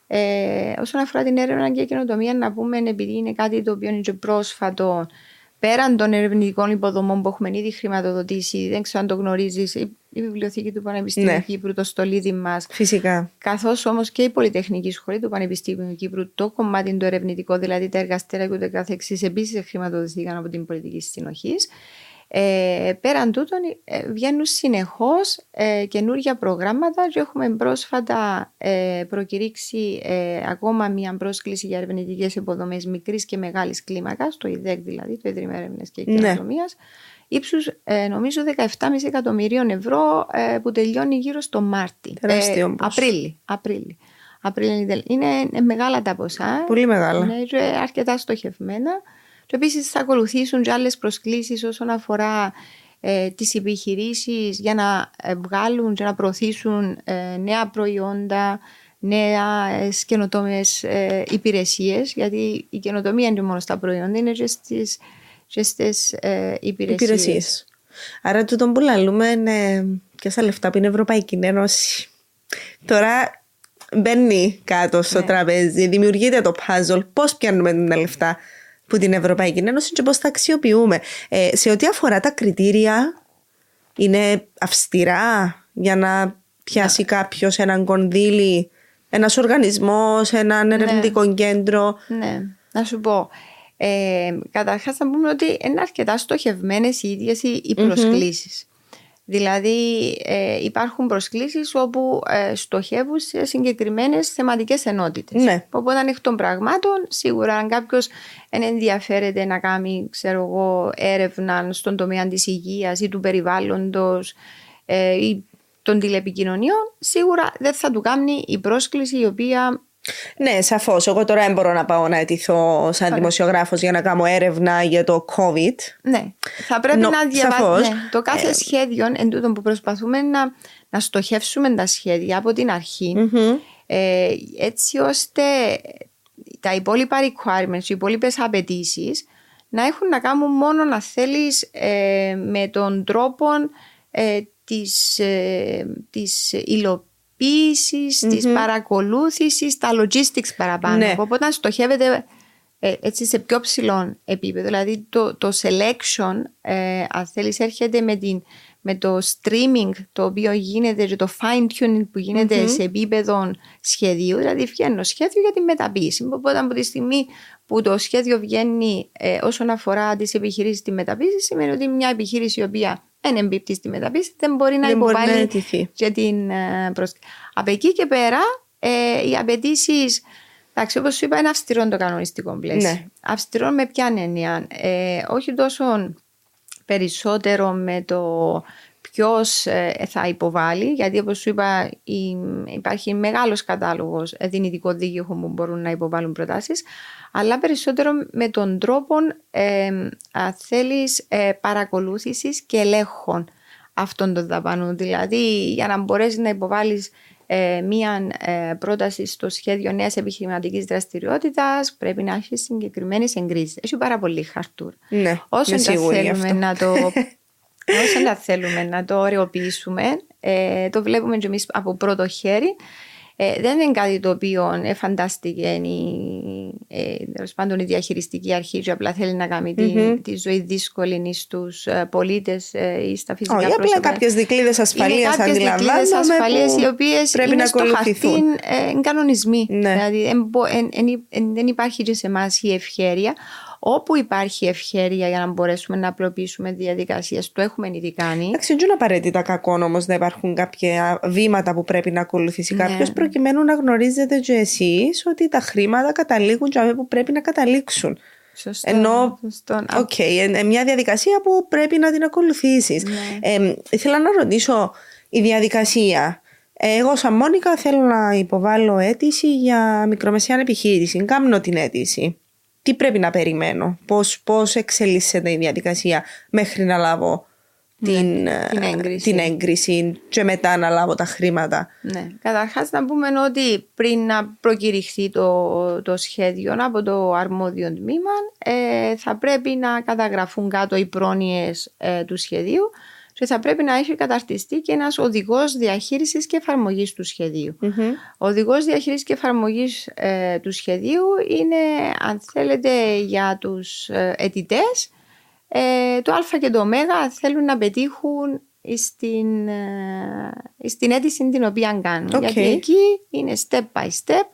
S2: Ε, όσον αφορά την έρευνα και καινοτομία, να πούμε, επειδή είναι κάτι το οποίο είναι και πρόσφατο, πέραν των ερευνητικών υποδομών που έχουμε ήδη χρηματοδοτήσει, δεν ξέρω αν το γνωρίζεις, η Βιβλιοθήκη του Πανεπιστήμιου ναι. Κύπρου, το στολίδι μας.
S1: Φυσικά.
S2: Καθώς όμως και η Πολυτεχνική Σχολή του Πανεπιστήμιου Κύπρου, το κομμάτι το ερευνητικό, δηλαδή τα εργαστήρια και ούτε καθεξής, επίσης χρηματοδοτήθηκαν από την πολιτική συνοχής. Ε, πέραν τούτων ε, βγαίνουν συνεχώς ε, καινούργια προγράμματα και έχουμε πρόσφατα ε, προκηρύξει ε, ακόμα μια πρόσκληση για ερευνητικές υποδομές μικρής και μεγάλης κλίμακας, το ΙΔΕΚ δηλαδή, το Ίδρυμα Έρευνα και Κοινωνία, ναι. ύψους ε, νομίζω 17,5 εκατομμυρίων ευρώ ε, που τελειώνει γύρω στο Μάρτι.
S1: Ε,
S2: Απρίλη. Απρίλη. Απρίλη. Είναι μεγάλα τα ποσά.
S1: Πολύ μεγάλα.
S2: Είναι αρκετά στοχευμένα. Και επίσης θα ακολουθήσουν και άλλες προσκλήσεις όσον αφορά ε, τις επιχειρήσεις για να ε, βγάλουν και να προωθήσουν ε, νέα προϊόντα, νέα καινοτόμες ε, υπηρεσίες γιατί η καινοτομία είναι μόνο στα προϊόντα, είναι και στις, και στις ε, υπηρεσίες. υπηρεσίες.
S1: Άρα τούτο που λαλούμε είναι και στα λεφτά που είναι Ευρωπαϊκή Ένωση. Τώρα μπαίνει κάτω στο ναι. τραπέζι, δημιουργείται το puzzle, πώς πιάνουμε τα λεφτά; Που την Ευρωπαϊκή Ένωση και πώς τα αξιοποιούμε. Ε, σε ό,τι αφορά τα κριτήρια, είναι αυστηρά για να πιάσει ναι. κάποιος έναν κονδύλι, ένας οργανισμός, έναν ναι. ερευνητικό κέντρο.
S2: Ναι, να σου πω. Ε, Καταρχάς, να πούμε ότι είναι αρκετά στοχευμένες οι ίδιες οι προσκλήσεις. Δηλαδή ε, υπάρχουν προσκλήσεις όπου ε, στοχεύουν σε συγκεκριμένες θεματικές ενότητες.
S1: Ναι.
S2: Οπότε εκ των πραγμάτων σίγουρα αν κάποιος ενδιαφέρεται να κάνει ξέρω εγώ, έρευνα στον τομέα της υγείας ή του περιβάλλοντος ε, ή των τηλεπικοινωνιών σίγουρα δεν θα του κάνει η πρόσκληση η οποία
S1: Ναι, σαφώς. Εγώ τώρα δεν μπορώ να πάω να αιτηθώ σαν δημοσιογράφος για να κάνω έρευνα για το COVID.
S2: Ναι, θα πρέπει
S1: Νο-
S2: να διαβάσουμε
S1: σαφώς.
S2: ναι, το κάθε σχέδιο εν τούτο που προσπαθούμε να, να στοχεύσουμε τα σχέδια από την αρχή
S1: Μμμ.
S2: ε, έτσι ώστε τα υπόλοιπα requirements, οι υπόλοιπες απαιτήσεις να έχουν να κάνουν μόνο να θέλεις ε, με τον τρόπο ε, της, ε, της υλοποίησης, της παρακολούθησης, τα logistics παραπάνω.
S1: Ναι.
S2: Οπότε στοχεύεται ε, έτσι σε πιο ψηλό επίπεδο. Δηλαδή το, το selection, ε, αν θέλεις, έρχεται με, την, με το streaming το οποίο γίνεται και το fine tuning που γίνεται σε επίπεδο σχεδίου. Δηλαδή βγαίνει σχέδιο για τη μεταποίηση. Οπότε από τη στιγμή που το σχέδιο βγαίνει ε, όσον αφορά τις επιχειρήσεις στη μεταποίηση σημαίνει ότι μια επιχείρηση η οποία δεν εμπίπτει στη μεταποίηση δεν μπορεί να
S1: Δεν μπορεί να
S2: υποβάλει
S1: αιτηθεί.
S2: και την ε, πρόσκληση. Από εκεί και πέρα, ε, οι απαιτήσεις. Εντάξει, όπως σου είπα, είναι αυστηρό το κανονιστικό πλαίσιο.
S1: Ναι.
S2: Αυστηρό με ποια έννοια. Ε, όχι τόσο περισσότερο με το ποιος θα υποβάλει, γιατί όπως σου είπα, η- υπάρχει μεγάλος κατάλογος δυνητικών δίκαιων που μπορούν να υποβάλουν προτάσεις, αλλά περισσότερο με τον τρόπο ε, αν θέλεις, ε, παρακολούθησης και ελέγχων αυτών των δαπανών. Δηλαδή, για να μπορέσεις να υποβάλεις ε, μία ε, πρόταση στο σχέδιο νέας επιχειρηματικής δραστηριότητας, πρέπει να έχεις συγκεκριμένες εγκρίσεις. Έχει πάρα πολύ χαρτούρα.
S1: Ναι,
S2: Όσο
S1: είμαι
S2: τα
S1: σίγουρη γι'
S2: θέλουμε
S1: αυτό.
S2: να το. Όσο τα θέλουμε να το ωρεοποιήσουμε, ε, το βλέπουμε και εμείς από πρώτο χέρι. Ε, δεν είναι κάτι το οποίο ε, φαντάστηκε η, ε, τέλος πάντων η διαχειριστική αρχή και απλά θέλει να κάνει τη, τη ζωή δύσκολη στους ε, πολίτες ε, ή στα φυσικά
S1: Όχι, απλά
S2: πρόσωπα.
S1: κάποιες δικλείδες ασφαλείας
S2: Είναι κάποιες δικλείδες
S1: αντιλαμβάνομαι.
S2: ασφαλείας
S1: που
S2: οι οποίες
S1: πρέπει
S2: είναι
S1: να
S2: στο χαρτί
S1: ακολουθηθούν.
S2: ε, κανονισμοί.
S1: Ναι.
S2: Δηλαδή εν μπο- εν- εν- εν- δεν υπάρχει και σε εμάς η ευχέρεια. Όπου υπάρχει ευχέρεια για να μπορέσουμε να απλοποιήσουμε διαδικασίες, το έχουμε ήδη κάνει.
S1: Εντάξει, δεν είναι απαραίτητα κακό όμως να υπάρχουν κάποια βήματα που πρέπει να ακολουθήσει
S2: Ναι.
S1: κάποιος προκειμένου να γνωρίζετε και εσείς ότι τα χρήματα καταλήγουν και που πρέπει να καταλήξουν.
S2: Σωστό.
S1: Ενώ-
S2: σωστό. Α,
S1: Οκ, ε, ε, μια διαδικασία που πρέπει να την ακολουθήσεις.
S2: Ναι.
S1: Ε, ήθελα να ρωτήσω η διαδικασία. Ε, Εγώ, σαν Μόνικα, θέλω να υποβάλω αίτηση για μικρομεσαία επιχείρηση. Κάμνω την αίτηση. Τι πρέπει να περιμένω, πώς, πώς εξελίσσεται η διαδικασία μέχρι να λάβω την,
S2: Ναι, την
S1: ε,
S2: έγκριση.
S1: την έγκριση και μετά να λάβω τα χρήματα;
S2: Ναι. Καταρχάς, να πούμε ότι πριν να προκηρυχθεί το, το σχέδιο από το αρμόδιο τμήμα, ε, θα πρέπει να καταγραφούν κάτω οι πρόνοιες ε, του σχεδίου και θα πρέπει να έχει καταρτιστεί και ένας οδηγός διαχείρισης και εφαρμογής του σχεδίου. Ο οδηγός διαχείρισης και εφαρμογής ε, του σχεδίου είναι, αν θέλετε, για τους ε, αιτητές ε, το α και το ω θέλουν να πετύχουν στην, ε, στην αίτηση την οποία κάνουν.
S1: Οκ.
S2: Γιατί εκεί είναι step by step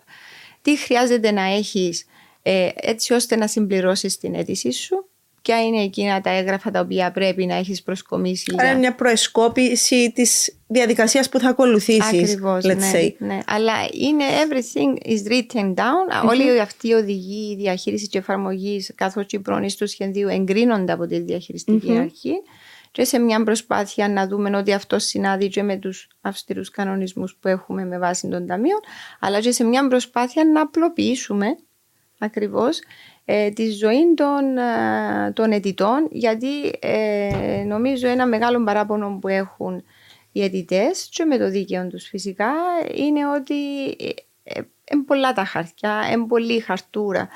S2: τι χρειάζεται να έχεις ε, έτσι ώστε να συμπληρώσεις την αίτησή σου ποια είναι εκείνα τα έγγραφα τα οποία πρέπει να έχεις προσκομίσει
S1: Άρα είναι μια προεσκόπηση της διαδικασίας που θα ακολουθήσεις,
S2: Ακριβώς,
S1: let's
S2: ναι,
S1: say.
S2: ναι. Αλλά είναι everything is written down. Όλη αυτή η οδηγή, η διαχείριση και εφαρμογής καθώς και η πρόνοιση του σχεδίου εγκρίνονται από τη διαχειριστικη αρχή και σε μια προσπάθεια να δούμε ότι αυτό συνάδει και με τους αυστηρούς κανονισμούς που έχουμε με βάση των ταμείων αλλά και σε μια προσπάθεια να απλοποιήσουμε ακριβώς ε, τη ζωή των, ε, των αιτητών γιατί ε, νομίζω ένα μεγάλο παράπονο που έχουν οι αιτητές και με το δίκαιο τους φυσικά είναι ότι είναι πολλά τα χαρτιά, είναι πολλή η χαρτούρα.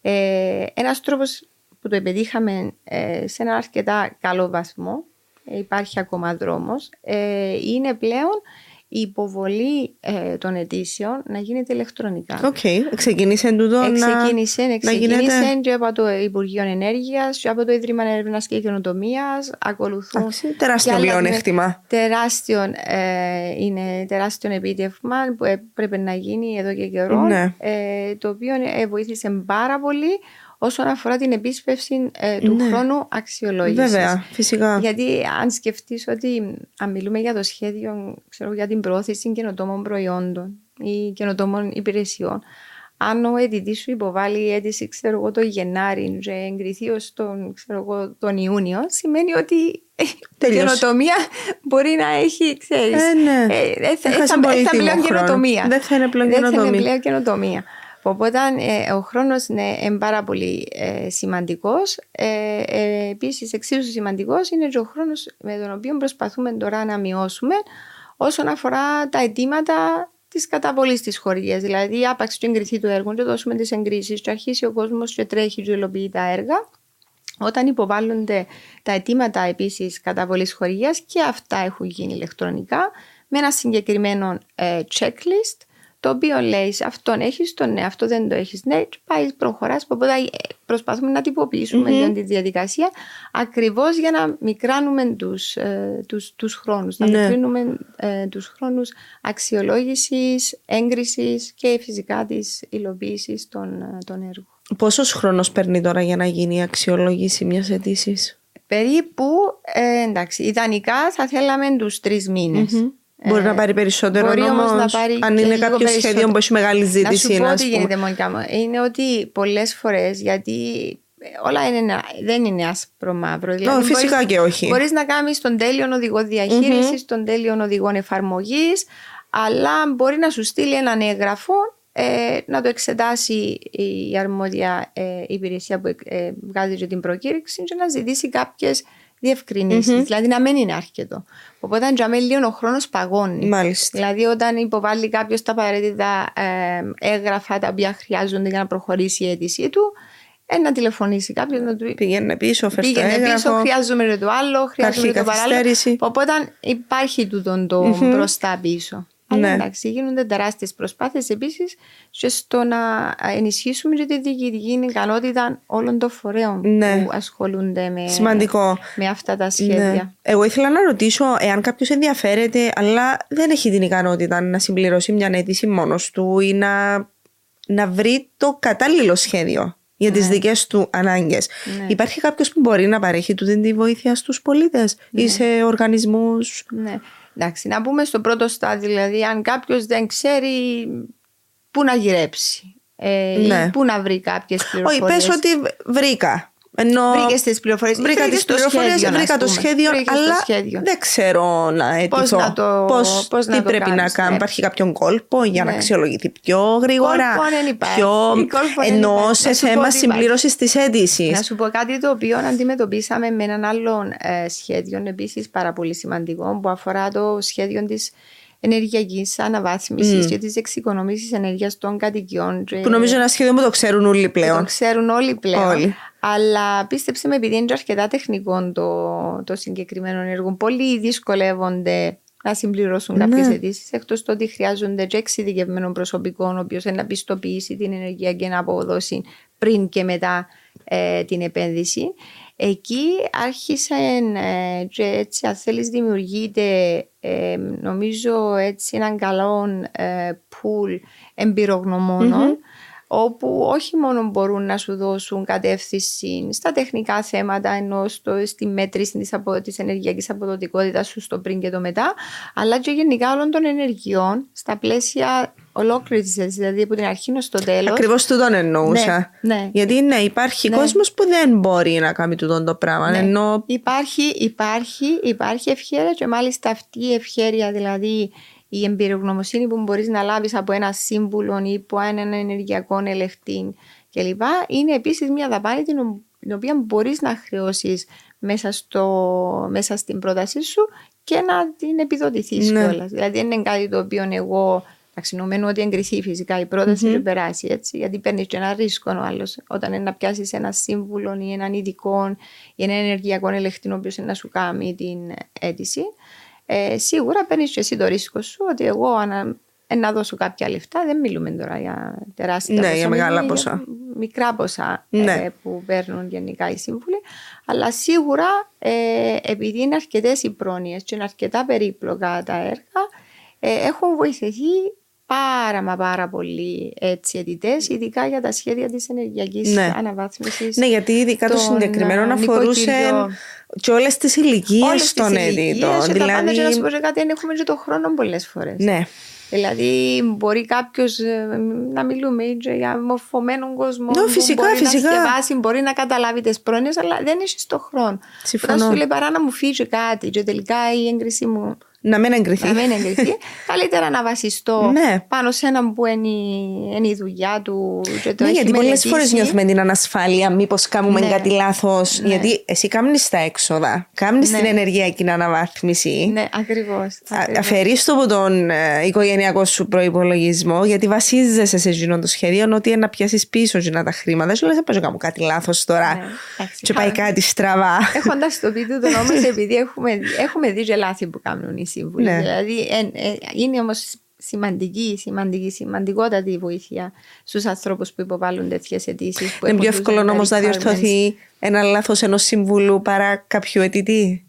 S2: Ε, ένας τρόπος που το επιτύχαμε ε, σε ένα αρκετά καλό βαθμό, ε, υπάρχει ακόμα δρόμος, ε, είναι πλέον η υποβολή ε, των αιτήσεων να γίνεται ηλεκτρονικά.
S1: Οκ, ξεκίνησε τούτο να,
S2: Εξεκίνησε,
S1: να
S2: εξεκίνησε
S1: γίνεται...
S2: και από το Υπουργείο Ενέργειας και από το Ίδρυμα Έρευνας και Καινοτομίας. Ακολουθούν.
S1: Εντάξει, τεράστιο
S2: και άλλα
S1: πλεονέκτημα.
S2: Τεράστιο, ε, είναι τεράστιο επίτευγμα που έπρεπε να γίνει εδώ και καιρό.
S1: Ναι.
S2: Ε, το οποίο ε, βοήθησε πάρα πολύ όσον αφορά την επίσπευση ε, του
S1: Ναι.
S2: χρόνου αξιολόγησης.
S1: Βέβαια, φυσικά.
S2: Γιατί αν σκεφτείς ότι αν μιλούμε για το σχέδιο ξέρω, για την πρόθεση καινοτόμων προϊόντων ή καινοτόμων υπηρεσιών, αν ο αιτητής σου υποβάλει αίτηση ξέρω εγώ, το Γενάρη και εγκριθεί ως τον, ξέρω εγώ, τον Ιούνιο, σημαίνει ότι η
S1: Τελείωσε.
S2: καινοτομία μπορεί να έχει, ξέρεις,
S1: Ε, ναι.
S2: ε, ε, θα-
S1: Έχασε
S2: θα-
S1: πολύ
S2: θα
S1: τιμό
S2: πλέον
S1: χρόνος.
S2: καινοτομία.
S1: Δεν θα είναι πλέον
S2: Δεν θα είναι
S1: καινοτομία.
S2: πλέον καινοτομία. Οπότε ε, ο χρόνος είναι, είναι πάρα πολύ ε, σημαντικός. Ε, ε, επίσης εξίσου σημαντικός είναι και ο χρόνος με τον οποίο προσπαθούμε τώρα να μειώσουμε όσον αφορά τα αιτήματα της καταβολής της χορηγίας. Δηλαδή, άπαξ του εγκριθεί το έργο, και δώσουμε τις εγκρίσεις, και αρχίσει ο κόσμος και τρέχει και υλοποιεί τα έργα. Όταν υποβάλλονται τα αιτήματα επίσης καταβολής χορηγίας και αυτά έχουν γίνει ηλεκτρονικά με ένα συγκεκριμένο ε, checklist το οποίο λέει σε αυτόν έχεις το ναι, αυτό δεν το έχεις ναι, και πάει προχωράς. Οπότε ε, προσπαθούμε να τυποποιήσουμε mm-hmm. τη διαδικασία ακριβώς για να μικράνουμε τους ε, τους, τους χρόνους. Να
S1: Ναι.
S2: μικρύνουμε ε, τους χρόνους αξιολόγησης, έγκρισης και φυσικά της υλοποίησης των, ε, των έργων.
S1: Πόσος χρόνος παίρνει τώρα για να γίνει η αξιολόγηση μιας αιτήση.
S2: Περίπου, ε, εντάξει, ιδανικά θα θέλαμε τους τρεις μήνες.
S1: Μπορεί να πάρει περισσότερο
S2: μπορεί όμως
S1: όμως,
S2: να πάρει
S1: αν
S2: και
S1: είναι
S2: λίγο
S1: κάποιος
S2: περισσότερο.
S1: σχέδιο που έχει μεγάλη
S2: Να
S1: ζήτηση.
S2: σου πω
S1: να,
S2: ότι
S1: ας πούμε.
S2: γίνεται Μόνικα μου. Είναι ότι πολλές φορές, γιατί όλα είναι, ένα- δεν είναι άσπρο μαύρο. Δηλαδή
S1: Ω, φυσικά
S2: μπορείς,
S1: και όχι.
S2: Μπορείς να κάνεις τον τέλειο οδηγό διαχείρισης, τον τέλειο οδηγό εφαρμογής, αλλά μπορεί να σου στείλει έναν έγγραφο ε, να το εξετάσει η αρμόδια ε, υπηρεσία που ε, βγάζει και την προκήρυξη και να ζητήσει κάποιες διευκρινήσεις. Δηλαδή να μην είναι αρκετό. Οπότε για μένα λίγο ο χρόνος παγώνει.
S1: Μάλιστα.
S2: Δηλαδή, όταν υποβάλλει κάποιος τα απαραίτητα ε, έγγραφα τα οποία χρειάζονται για να προχωρήσει η αίτησή του, ε, να τηλεφωνήσει κάποιο να του πει.
S1: Πήγαινε πίσω, φέρει το
S2: Πήγαινε πίσω,
S1: έγγραφο.
S2: χρειάζομαι και το άλλο, χρειάζομαι
S1: Υπάρχει
S2: και το παράλληλο.
S1: καθυστέρηση.
S2: Οπότε υπάρχει τούτο το μπροστά πίσω. Αλλά
S1: Ναι.
S2: εντάξει, γίνονται τεράστιες προσπάθειες επίσης και στο να ενισχύσουμε και τη διοικητική ικανότητα όλων των φορέων
S1: Ναι.
S2: που ασχολούνται με,
S1: Σημαντικό.
S2: με αυτά τα σχέδια.
S1: Ναι. Εγώ ήθελα να ρωτήσω εάν κάποιος ενδιαφέρεται, αλλά δεν έχει την ικανότητα να συμπληρώσει μια αίτηση μόνος του ή να, να βρει το κατάλληλο σχέδιο για τις δικές του ανάγκες.
S2: Ναι.
S1: Υπάρχει κάποιος που μπορεί να παρέχει τούτη τη βοήθεια στους πολίτες ή σε οργανισμούς;
S2: Ναι. Εντάξει, να πούμε στο πρώτο στάδιο, δηλαδή, αν κάποιος δεν ξέρει πού να γυρέψει ε,
S1: Ναι.
S2: ή πού να βρει κάποιες
S1: Όχι,
S2: πληροφορίες.
S1: πες ότι βρήκα. Ενώ
S2: Βρήκες τις πληροφορίες.
S1: βρήκα τις πληροφορίες, βρήκα το σχέδιο, αλλά
S2: σχέδιο.
S1: δεν ξέρω να αιτηθώ.
S2: να το-
S1: Πώς,
S2: πώς να
S1: τι
S2: το
S1: πρέπει να
S2: κάνεις,
S1: κάνω.
S2: ναι.
S1: Υπάρχει κάποιον κόλπο για να
S2: Ναι.
S1: αξιολογηθεί πιο γρήγορα.
S2: Κόλπο δεν υπάρχει.
S1: Πιο
S2: Κόλπο δεν
S1: ενώ
S2: υπάρχει.
S1: σε
S2: Να σου πω
S1: θέμα
S2: ότι υπάρχει.
S1: συμπλήρωσης της αίτησης.
S2: Να σου πω κάτι το οποίο αντιμετωπίσαμε με έναν άλλο ε, σχέδιο, επίσης πάρα πολύ σημαντικό, που αφορά το σχέδιο της ενεργειακής αναβάθμισης και της εξοικονόμηση ενέργειας των κατοικιών. και-
S1: Που νομίζω είναι ένα σχέδιο που το ξέρουν όλοι
S2: και Το
S1: πλέον.
S2: ξέρουν όλοι πλέον.
S1: Όλοι.
S2: Αλλά πίστεψε με, επειδή είναι και αρκετά τεχνικό το, το συγκεκριμένο έργο, πολλοί δυσκολεύονται να συμπληρώσουν
S1: Ναι.
S2: κάποιες αιτήσεις, εκτός το ότι χρειάζονται και εξειδικευμένο προσωπικό, ο οποίος να πιστοποιήσει την ενεργειακή απόδοση πριν και μετά ε, την επένδυση. Εκεί άρχισε ε, και έτσι αν θέλεις δημιουργείται ε, νομίζω έτσι έναν καλό ε, pool εμπειρογνωμόνων όπου όχι μόνο μπορούν να σου δώσουν κατεύθυνση στα τεχνικά θέματα ενώ στο, στη μέτρηση της, απο, της ενεργειακής αποδοτικότητας σου στο πριν και το μετά αλλά και γενικά όλων των ενεργειών στα πλαίσια ολόκληρης της αίτησης, δηλαδή από την αρχή ως το τέλος
S1: Ακριβώς τούτον εννοούσα.
S2: Ναι, ναι.
S1: Γιατί ναι, υπάρχει
S2: Ναι.
S1: κόσμος που δεν μπορεί να κάνει τούτον το πράγμα.
S2: Ναι.
S1: Ενώ
S2: Υπάρχει, υπάρχει, υπάρχει ευχαίρεια και μάλιστα αυτή η ευχαίρεια, δηλαδή η εμπειρογνωμοσύνη που μπορείς να λάβεις από ένα σύμβουλο ή από έναν ενεργειακό ελεγχτή κλπ. Είναι επίσης μια δαπάνη την, ο- την οποία μπορείς να χρεώσεις μέσα, στο, μέσα στην πρότασή σου και να την επιδοτηθείς
S1: Ναι.
S2: κιόλας. Δηλαδή δεν είναι κάτι το οποίο εγώ Εντάξει, νομένου ότι εγκριθεί φυσικά η πρόταση και περάσει έτσι, γιατί παίρνεις και ένα ρίσκο ο άλλος. Όταν είναι να πιάσεις ένα σύμβουλο ή έναν ειδικό ή έναν ενεργειακό ελεγχτή, ο οποίος να σου κάνει την αίτηση, ε, σίγουρα παίρνεις και εσύ το ρίσκο σου ότι εγώ ανα, ε, να δώσω κάποια λεφτά. Δεν μιλούμε τώρα για τεράστια
S1: Ναι,
S2: ποσά,
S1: για μεγάλα
S2: μιλούμε
S1: ποσά.
S2: για μικρά ποσά
S1: Ναι.
S2: ε, που παίρνουν γενικά οι σύμβουλοι. Αλλά σίγουρα ε, επειδή είναι αρκετές οι πρόνοιες και είναι αρκετά περίπλοκα τα έργα, ε, έχουν βοηθηθεί πάρα μα πάρα πολλοί έτσι αιτητές, ειδικά για τα σχέδια της ενεργειακής
S1: Ναι.
S2: αναβάθμισης.
S1: Ναι, γιατί ειδικά το
S2: των,
S1: συγκεκριμένο
S2: ε,
S1: αφορούσε
S2: νοικοκυριών.
S1: και όλες τις ηλικίες
S2: Όλες
S1: των
S2: τις ηλικίες
S1: αιτητών.
S2: και τα πάντα
S1: Δηλαδή.
S2: και να σου πω και κάτι, δεν έχουμε και το χρόνο πολλές φορές.
S1: Ναι,
S2: Δηλαδή, μπορεί κάποιος να μιλούμε είτε για μορφωμένο κόσμο.
S1: Ναι,
S2: που
S1: φυσικά,
S2: μπορεί
S1: φυσικά.
S2: να σκεφάσει, μπορεί να καταλάβει τις πρόνοιες, αλλά δεν έχει το χρόνο.
S1: Συμφωνώ.
S2: Όταν σου λέει παρά να μου φύγει κάτι, και τελικά η έγκρισή μου
S1: να μην εγκριθεί.
S2: να μην εγκριθεί, καλύτερα να βασιστώ
S1: Ναι.
S2: πάνω σε έναν που είναι, η- είναι η δουλειά του. Και το
S1: Ναι,
S2: έχει
S1: γιατί πολλές
S2: μελετήσει.
S1: φορές νιώθουμε την ανασφάλεια, μήπως κάνουμε
S2: Ναι.
S1: κάτι λάθος.
S2: Ναι.
S1: Γιατί εσύ κάνει τα έξοδα, κάνει
S2: Ναι.
S1: την ενεργειακή αναβάθμιση.
S2: Ναι, ακριβώς.
S1: Αφαιρείς το από τον ε, οικογενειακό σου προπολογισμό, γιατί βασίζεσαι σε εκείνο το σχέδιο ότι να πιάσεις πίσω εκείνα τα χρήματα. Σου λες, δεν πάω να κάνω κάτι λάθος τώρα.
S2: Ναι, εντάξει,
S1: και πάει
S2: χα-
S1: κάτι στραβά.
S2: Έχοντας το πει τούτο όμω, επειδή έχουμε, έχουμε δει και λάθη που κάνουν οι σύμβουλοι.
S1: Ναι.
S2: Δηλαδή, εν- ε, είναι όμως σημαντική, σημαντική, σημαντικότατη η βοήθεια στους ανθρώπους που υποβάλλουν τέτοιες αιτήσεις.
S1: Είναι πιο εύκολο όμως να διορθωθεί ένα λάθος ενός συμβούλου παρά κάποιου αιτητή;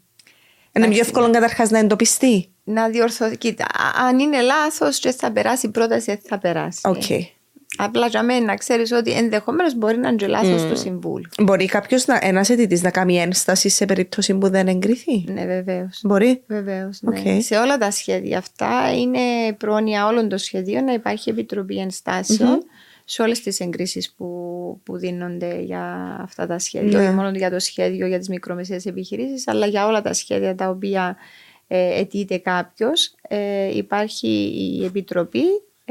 S1: Είναι πιο εύκολο καταρχάς να εντοπιστεί;
S2: Να διορθωθεί. Κοίτα, α- αν είναι λάθος και θα περάσει η πρόταση, δεν θα περάσει.
S1: Οκ.
S2: Απλά για μένα να ξέρεις ότι ενδεχομένως μπορεί να είναι και λάθος του συμβούλου.
S1: Μπορεί κάποιος, ένας αιτητής, να κάνει ένσταση σε περίπτωση που δεν εγκριθεί;
S2: Ναι, βεβαίως.
S1: Μπορεί;
S2: Βεβαίως. Ναι.
S1: Οκ.
S2: Σε όλα τα σχέδια αυτά είναι πρόνοια όλων των σχεδίων να υπάρχει επιτροπή ενστάσεων σε όλες τις εγκρίσεις που, που δίνονται για αυτά τα σχέδια.
S1: Ναι.
S2: Όχι μόνο για το σχέδιο για τις μικρομεσαίες επιχειρήσεις, αλλά για όλα τα σχέδια τα οποία ε, αιτείται κάποιος. Ε, υπάρχει η επιτροπή.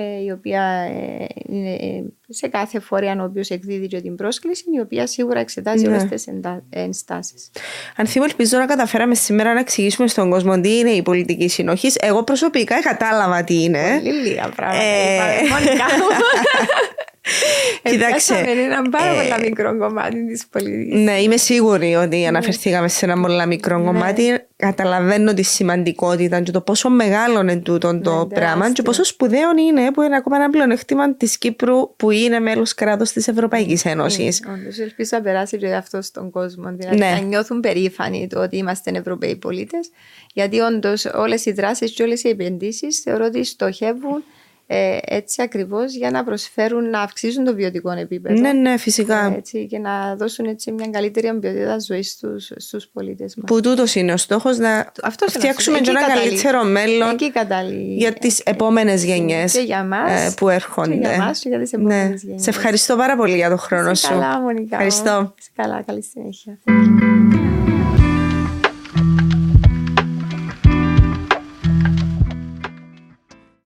S2: Ε, η οποία ε, είναι ε, σε κάθε φορέα ο οποίος εκδίδει και την πρόσκληση, η οποία σίγουρα εξετάζει
S1: Ναι.
S2: όλες τις εντα- ενστάσεις.
S1: Ανθίμω, ελπίζω να καταφέραμε σήμερα να εξηγήσουμε στον κόσμο τι είναι η πολιτική συνοχής. Εγώ προσωπικά κατάλαβα τι είναι.
S2: Πολύ λίγα πράγματα.
S1: Ε.
S2: είπαμε, Μόνικα μου.
S1: Κοίταξε,
S2: Επιάσαμε ένα πάρα
S1: ε,
S2: πολύ μικρό κομμάτι της πολιτικής.
S1: Ναι, είμαι σίγουρη ότι αναφερθήκαμε σε ένα πολύ μικρό
S2: Ναι.
S1: κομμάτι. Καταλαβαίνω τη σημαντικότητα και το πόσο μεγάλο είναι τούτο το
S2: Ναι,
S1: πράγμα
S2: τεράστιο.
S1: και πόσο σπουδαίο είναι που είναι ακόμα ένα πλεονέκτημα της Κύπρου που είναι μέλος κράτος της Ευρωπαϊκής Ένωσης.
S2: Όντως, ελπίζω να περάσει και αυτό στον κόσμο. Δηλαδή
S1: Ναι.
S2: να νιώθουν περήφανοι το ότι είμαστε Ευρωπαίοι πολίτες. Γιατί όντως όλες οι δράσεις και όλες οι επενδύσεις θεωρώ ότι στοχεύουν ε, έτσι ακριβώς για να προσφέρουν, να αυξήσουν το βιωτικό επίπεδο.
S1: Ναι, ναι, φυσικά.
S2: Ε, έτσι, και να δώσουν έτσι μια καλύτερη ποιότητα ζωής στους, στους πολίτες μας.
S1: Που τούτος είναι ο στόχος να
S2: Αυτός είναι ο
S1: φτιάξουμε
S2: στόχος.
S1: και ένα
S2: Εκεί καταλήγει.
S1: καλύτερο μέλλον
S2: Εκεί καταλήγει.
S1: για τις επόμενες γενιές
S2: και για μας,
S1: που έρχονται.
S2: Και για μας και για τις
S1: ναι.
S2: επόμενες γενιές.
S1: Σε ευχαριστώ πάρα πολύ για τον χρόνο
S2: Είσαι
S1: σου.
S2: καλά, Μονικά. μου.
S1: Ευχαριστώ.
S2: Είσαι καλά, καλή συνέχεια.